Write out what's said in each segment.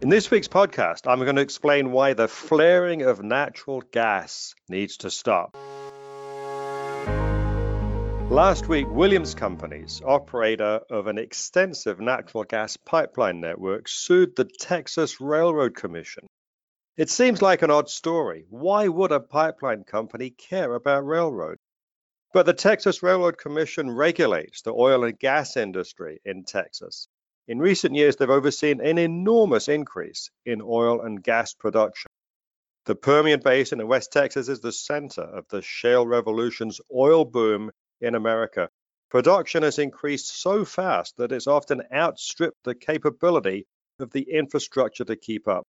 In this week's podcast, I'm going to explain why the flaring of natural gas needs to stop. Last week, Williams Companies, operator of an extensive natural gas pipeline network, sued the Texas Railroad Commission. It seems like an odd story. Why would a pipeline company care about railroad? But the Texas Railroad Commission regulates the oil and gas industry in Texas. In recent years, they've overseen an enormous increase in oil and gas production. The Permian Basin in West Texas is the center of the shale revolution's oil boom in America. Production has increased so fast that it's often outstripped the capability of the infrastructure to keep up.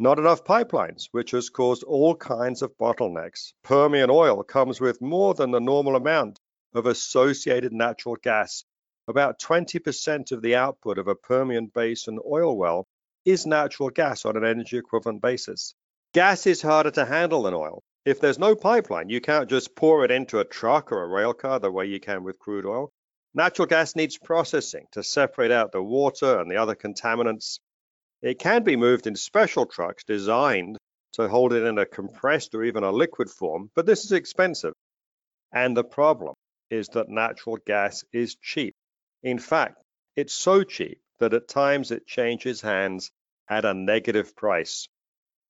Not enough pipelines, which has caused all kinds of bottlenecks. Permian oil comes with more than the normal amount of associated natural gas about 20% of the output of a Permian Basin oil well is natural gas on an energy equivalent basis. Gas is harder to handle than oil. If there's no pipeline, you can't just pour it into a truck or a rail car the way you can with crude oil. Natural gas needs processing to separate out the water and the other contaminants. It can be moved in special trucks designed to hold it in a compressed or even a liquid form, but this is expensive. And the problem is that natural gas is cheap. In fact, it's so cheap that at times it changes hands at a negative price.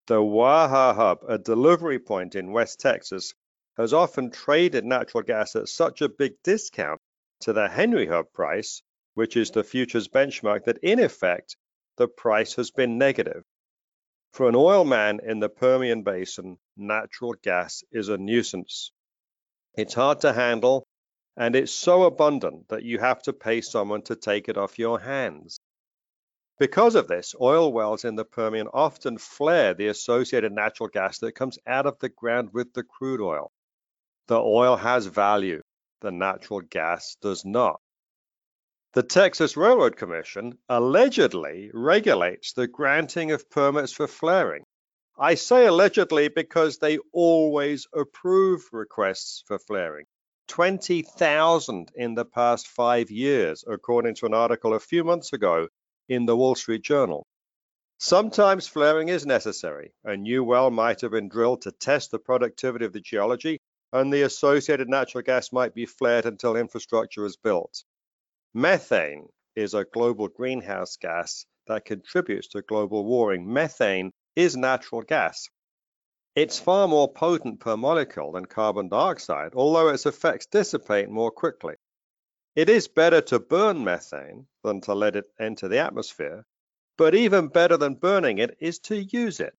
The Waha Hub, a delivery point in West Texas, has often traded natural gas at such a big discount to the Henry Hub price, which is the futures benchmark, that in effect, the price has been negative. For an oil man in the Permian Basin, natural gas is a nuisance. It's hard to handle and it's so abundant that you have to pay someone to take it off your hands. Because of this, oil wells in the Permian often flare the associated natural gas that comes out of the ground with the crude oil. The oil has value, the natural gas does not. The Texas Railroad Commission allegedly regulates the granting of permits for flaring. I say allegedly because they always approve requests for flaring. 20,000 in the past five years, according to an article a few months ago in the Wall Street Journal. Sometimes flaring is necessary. A new well might have been drilled to test the productivity of the geology, and the associated natural gas might be flared until infrastructure is built. Methane is a global greenhouse gas that contributes to global warming. Methane is natural gas. It's far more potent per molecule than carbon dioxide, although its effects dissipate more quickly. It is better to burn methane than to let it enter the atmosphere, but even better than burning it is to use it.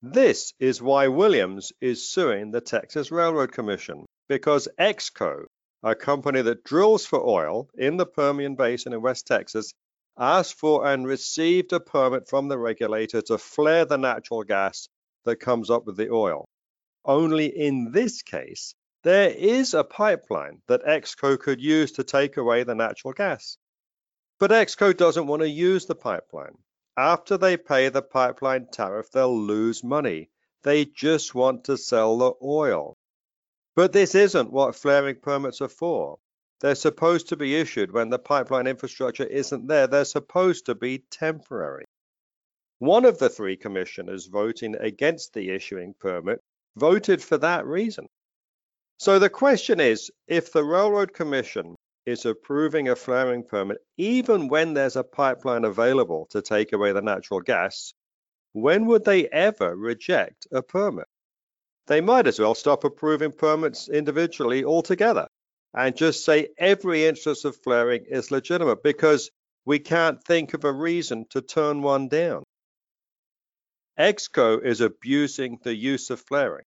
This is why Williams is suing the Texas Railroad Commission, because EXCO, a company that drills for oil in the Permian Basin in West Texas, asked for and received a permit from the regulator to flare the natural gas that comes up with the oil. Only in this case, there is a pipeline that EXCO could use to take away the natural gas. But EXCO doesn't want to use the pipeline. After they pay the pipeline tariff, they'll lose money. They just want to sell the oil. But this isn't what flaring permits are for. They're supposed to be issued when the pipeline infrastructure isn't there. They're supposed to be temporary. One of the three commissioners voting against the issuing permit voted for that reason. So the question is if the Railroad Commission is approving a flaring permit, even when there's a pipeline available to take away the natural gas, when would they ever reject a permit? They might as well stop approving permits individually altogether and just say every instance of flaring is legitimate because we can't think of a reason to turn one down. EXCO is abusing the use of flaring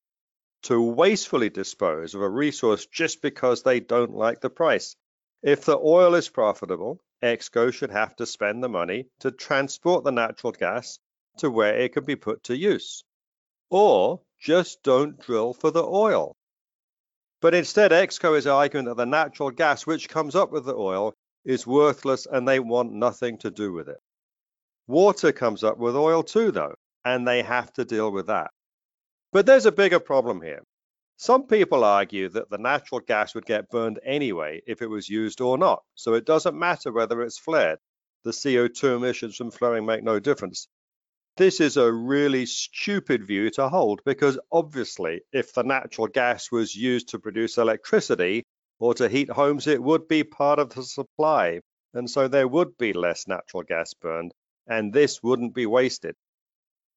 to wastefully dispose of a resource just because they don't like the price. If the oil is profitable, EXCO should have to spend the money to transport the natural gas to where it can be put to use. Or just don't drill for the oil. But instead, EXCO is arguing that the natural gas which comes up with the oil is worthless and they want nothing to do with it. Water comes up with oil too, though, and they have to deal with that. But there's a bigger problem here. Some people argue that the natural gas would get burned anyway if it was used or not, so it doesn't matter whether it's flared. The CO2 emissions from flaring make no difference. This is a really stupid view to hold because obviously, if the natural gas was used to produce electricity or to heat homes, it would be part of the supply. And so there would be less natural gas burned, and this wouldn't be wasted.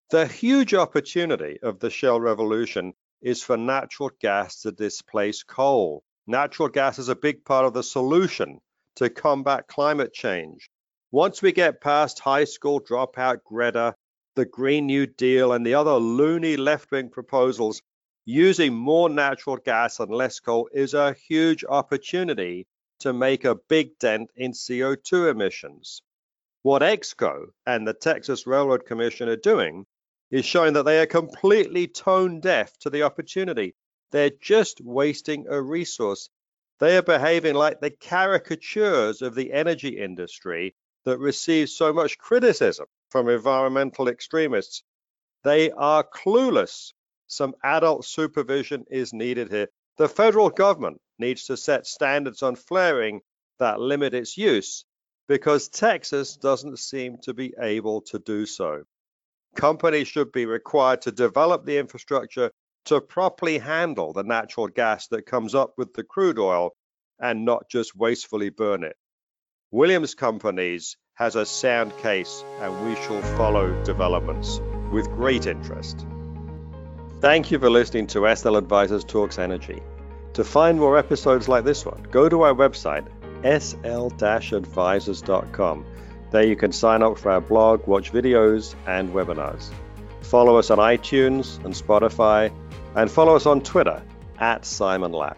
The huge opportunity of the shale revolution is for natural gas to displace coal. Natural gas is a big part of the solution to combat climate change. Once we get past high school dropout Greta, the Green New Deal, and the other loony left wing proposals, using more natural gas and less coal is a huge opportunity to make a big dent in CO2 emissions. What EXCO and the Texas Railroad Commission are doing is showing that they are completely tone deaf to the opportunity. They're just wasting a resource. They are behaving like the caricatures of the energy industry that receives so much criticism from environmental extremists. They are clueless. Some adult supervision is needed here. The federal government needs to set standards on flaring that limit its use because Texas doesn't seem to be able to do so companies should be required to develop the infrastructure to properly handle the natural gas that comes up with the crude oil and not just wastefully burn it. Williams Companies has a sound case and we shall follow developments with great interest. Thank you for listening to SL Advisors Talks Energy. To find more episodes like this one, go to our website sl-advisors.com there you can sign up for our blog, watch videos, and webinars. Follow us on iTunes and Spotify, and follow us on Twitter at Simon Lack.